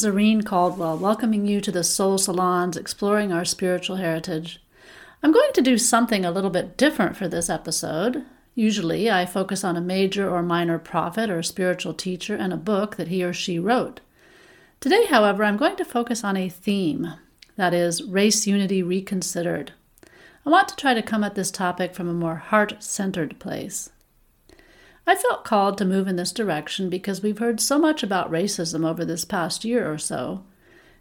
Zareen Caldwell welcoming you to the Soul Salons exploring our spiritual heritage. I'm going to do something a little bit different for this episode. Usually, I focus on a major or minor prophet or spiritual teacher and a book that he or she wrote. Today, however, I'm going to focus on a theme that is, race unity reconsidered. I want to try to come at this topic from a more heart centered place. I felt called to move in this direction because we've heard so much about racism over this past year or so.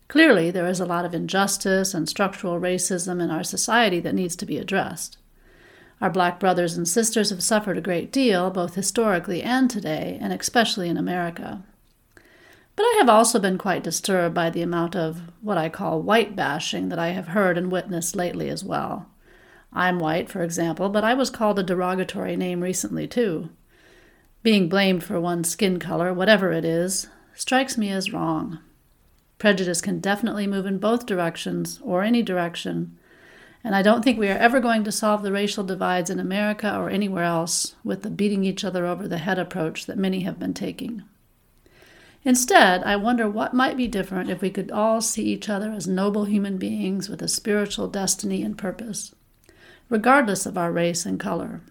Clearly, there is a lot of injustice and structural racism in our society that needs to be addressed. Our black brothers and sisters have suffered a great deal, both historically and today, and especially in America. But I have also been quite disturbed by the amount of what I call white bashing that I have heard and witnessed lately as well. I'm white, for example, but I was called a derogatory name recently, too. Being blamed for one's skin color, whatever it is, strikes me as wrong. Prejudice can definitely move in both directions, or any direction, and I don't think we are ever going to solve the racial divides in America or anywhere else with the beating each other over the head approach that many have been taking. Instead, I wonder what might be different if we could all see each other as noble human beings with a spiritual destiny and purpose, regardless of our race and color.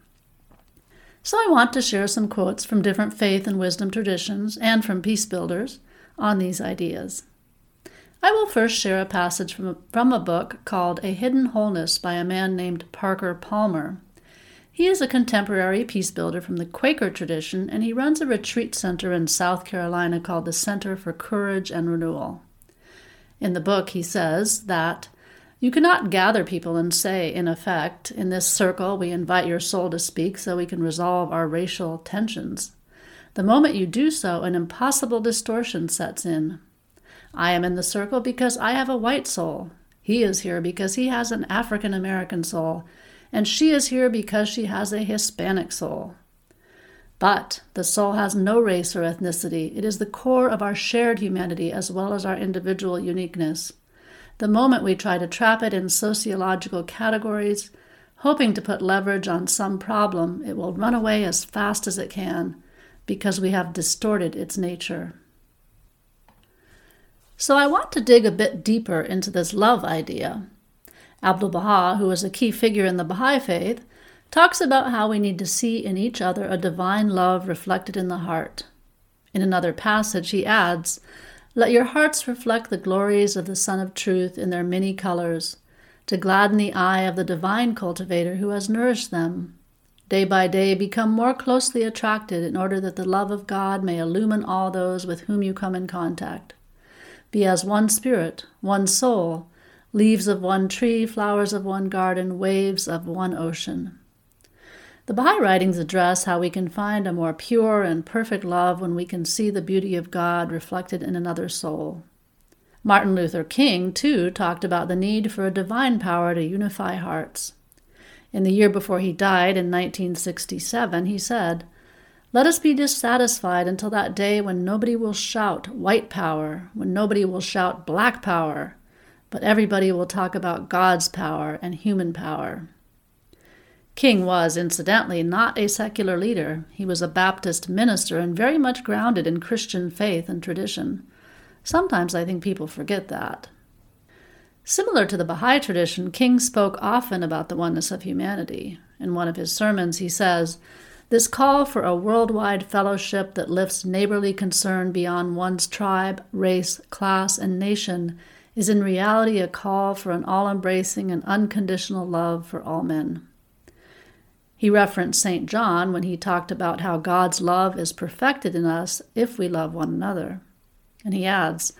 So I want to share some quotes from different faith and wisdom traditions and from peace builders on these ideas. I will first share a passage from a, from a book called A Hidden Wholeness by a man named Parker Palmer. He is a contemporary peace builder from the Quaker tradition, and he runs a retreat center in South Carolina called the Center for Courage and Renewal. In the book, he says that you cannot gather people and say, in effect, in this circle we invite your soul to speak so we can resolve our racial tensions. The moment you do so, an impossible distortion sets in. I am in the circle because I have a white soul. He is here because he has an African American soul. And she is here because she has a Hispanic soul. But the soul has no race or ethnicity. It is the core of our shared humanity as well as our individual uniqueness. The moment we try to trap it in sociological categories, hoping to put leverage on some problem, it will run away as fast as it can because we have distorted its nature. So I want to dig a bit deeper into this love idea. Abdu'l Baha, who is a key figure in the Baha'i faith, talks about how we need to see in each other a divine love reflected in the heart. In another passage, he adds, let your hearts reflect the glories of the Sun of Truth in their many colors, to gladden the eye of the divine cultivator who has nourished them. Day by day, become more closely attracted in order that the love of God may illumine all those with whom you come in contact. Be as one spirit, one soul, leaves of one tree, flowers of one garden, waves of one ocean. The Baha'i writings address how we can find a more pure and perfect love when we can see the beauty of God reflected in another soul. Martin Luther King, too, talked about the need for a divine power to unify hearts. In the year before he died, in 1967, he said, Let us be dissatisfied until that day when nobody will shout white power, when nobody will shout black power, but everybody will talk about God's power and human power. King was, incidentally, not a secular leader. He was a Baptist minister and very much grounded in Christian faith and tradition. Sometimes I think people forget that. Similar to the Baha'i tradition, King spoke often about the oneness of humanity. In one of his sermons, he says, This call for a worldwide fellowship that lifts neighborly concern beyond one's tribe, race, class, and nation is in reality a call for an all embracing and unconditional love for all men. He referenced St. John when he talked about how God's love is perfected in us if we love one another. And he adds,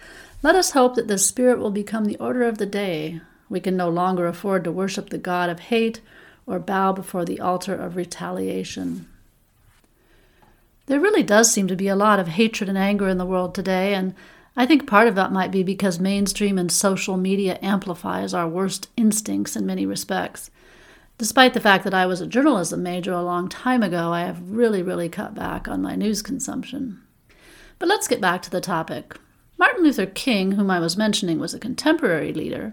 Let us hope that the Spirit will become the order of the day. We can no longer afford to worship the God of hate or bow before the altar of retaliation. There really does seem to be a lot of hatred and anger in the world today, and I think part of that might be because mainstream and social media amplifies our worst instincts in many respects. Despite the fact that I was a journalism major a long time ago, I have really, really cut back on my news consumption. But let's get back to the topic. Martin Luther King, whom I was mentioning, was a contemporary leader.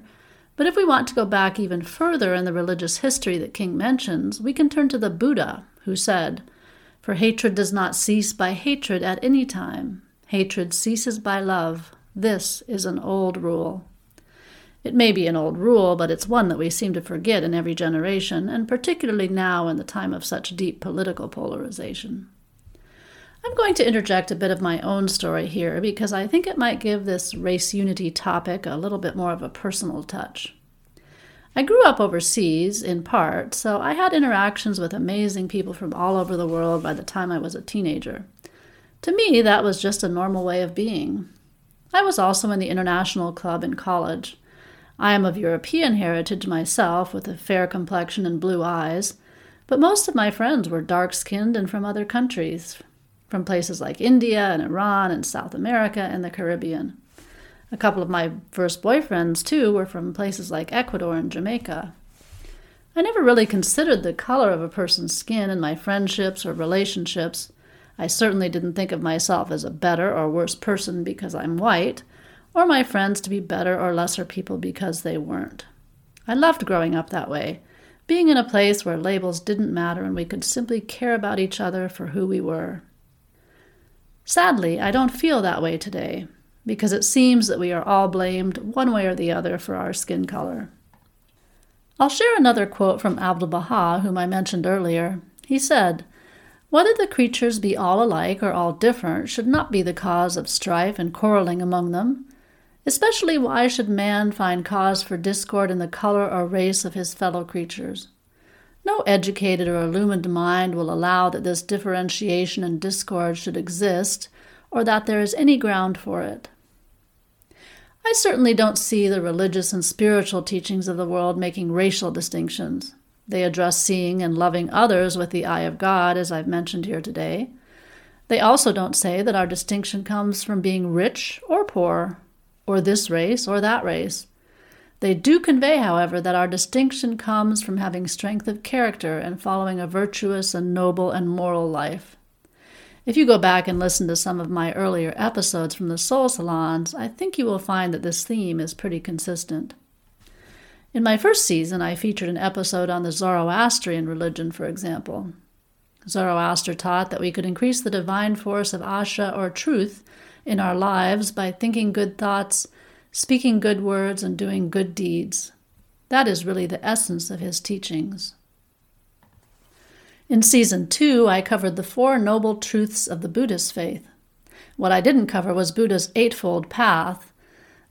But if we want to go back even further in the religious history that King mentions, we can turn to the Buddha, who said, For hatred does not cease by hatred at any time. Hatred ceases by love. This is an old rule. It may be an old rule, but it's one that we seem to forget in every generation, and particularly now in the time of such deep political polarization. I'm going to interject a bit of my own story here because I think it might give this race unity topic a little bit more of a personal touch. I grew up overseas, in part, so I had interactions with amazing people from all over the world by the time I was a teenager. To me, that was just a normal way of being. I was also in the International Club in college. I am of European heritage myself, with a fair complexion and blue eyes, but most of my friends were dark skinned and from other countries, from places like India and Iran and South America and the Caribbean. A couple of my first boyfriends, too, were from places like Ecuador and Jamaica. I never really considered the color of a person's skin in my friendships or relationships. I certainly didn't think of myself as a better or worse person because I'm white or my friends to be better or lesser people because they weren't. I loved growing up that way, being in a place where labels didn't matter and we could simply care about each other for who we were. Sadly, I don't feel that way today, because it seems that we are all blamed one way or the other for our skin color. I'll share another quote from Abdu'l Baha, whom I mentioned earlier. He said, Whether the creatures be all alike or all different should not be the cause of strife and quarreling among them, Especially why should man find cause for discord in the color or race of his fellow creatures? No educated or illumined mind will allow that this differentiation and discord should exist, or that there is any ground for it. I certainly don't see the religious and spiritual teachings of the world making racial distinctions. They address seeing and loving others with the eye of God, as I've mentioned here today. They also don't say that our distinction comes from being rich or poor, or this race or that race. They do convey, however, that our distinction comes from having strength of character and following a virtuous and noble and moral life. If you go back and listen to some of my earlier episodes from the Soul Salons, I think you will find that this theme is pretty consistent. In my first season, I featured an episode on the Zoroastrian religion, for example. Zoroaster taught that we could increase the divine force of Asha or truth in our lives by thinking good thoughts, speaking good words, and doing good deeds. That is really the essence of his teachings. In season two, I covered the four noble truths of the Buddhist faith. What I didn't cover was Buddha's eightfold path.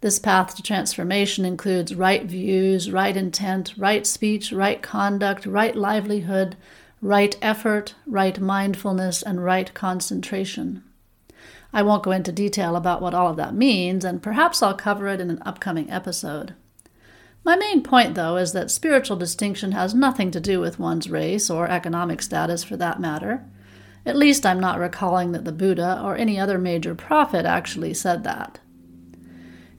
This path to transformation includes right views, right intent, right speech, right conduct, right livelihood, right effort, right mindfulness, and right concentration. I won't go into detail about what all of that means, and perhaps I'll cover it in an upcoming episode. My main point, though, is that spiritual distinction has nothing to do with one's race or economic status for that matter. At least I'm not recalling that the Buddha or any other major prophet actually said that.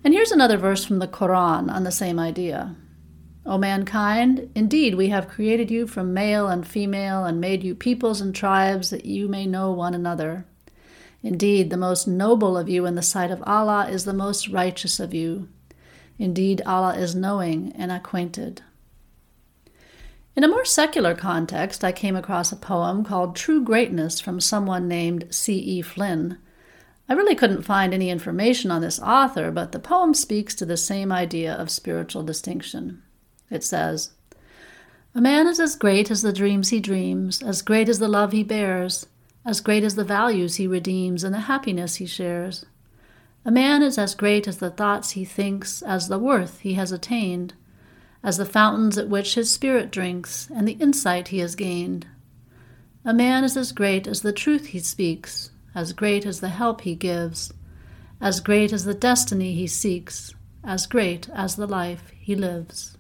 And here's another verse from the Quran on the same idea. O mankind, indeed we have created you from male and female and made you peoples and tribes that you may know one another. Indeed, the most noble of you in the sight of Allah is the most righteous of you. Indeed, Allah is knowing and acquainted. In a more secular context, I came across a poem called True Greatness from someone named C.E. Flynn. I really couldn't find any information on this author, but the poem speaks to the same idea of spiritual distinction. It says, A man is as great as the dreams he dreams, as great as the love he bears as great as the values he redeems and the happiness he shares. A man is as great as the thoughts he thinks, as the worth he has attained, as the fountains at which his spirit drinks, and the insight he has gained. A man is as great as the truth he speaks, as great as the help he gives, as great as the destiny he seeks, as great as the life he lives.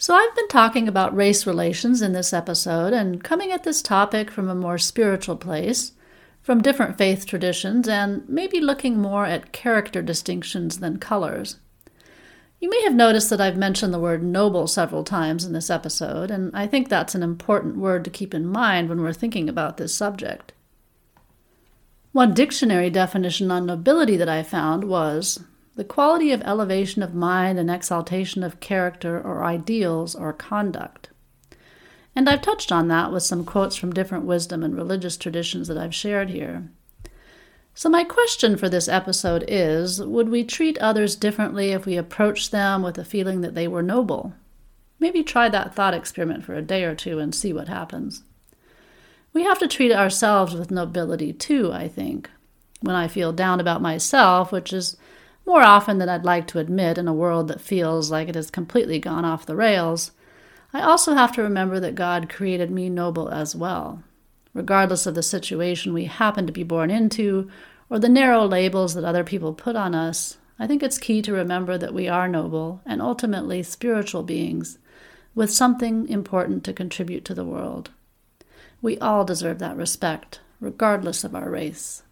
So, I've been talking about race relations in this episode and coming at this topic from a more spiritual place, from different faith traditions, and maybe looking more at character distinctions than colors. You may have noticed that I've mentioned the word noble several times in this episode, and I think that's an important word to keep in mind when we're thinking about this subject. One dictionary definition on nobility that I found was the quality of elevation of mind and exaltation of character or ideals or conduct. And I've touched on that with some quotes from different wisdom and religious traditions that I've shared here. So, my question for this episode is Would we treat others differently if we approached them with a feeling that they were noble? Maybe try that thought experiment for a day or two and see what happens. We have to treat ourselves with nobility too, I think. When I feel down about myself, which is more often than I'd like to admit in a world that feels like it has completely gone off the rails, I also have to remember that God created me noble as well. Regardless of the situation we happen to be born into or the narrow labels that other people put on us, I think it's key to remember that we are noble and ultimately spiritual beings with something important to contribute to the world. We all deserve that respect, regardless of our race.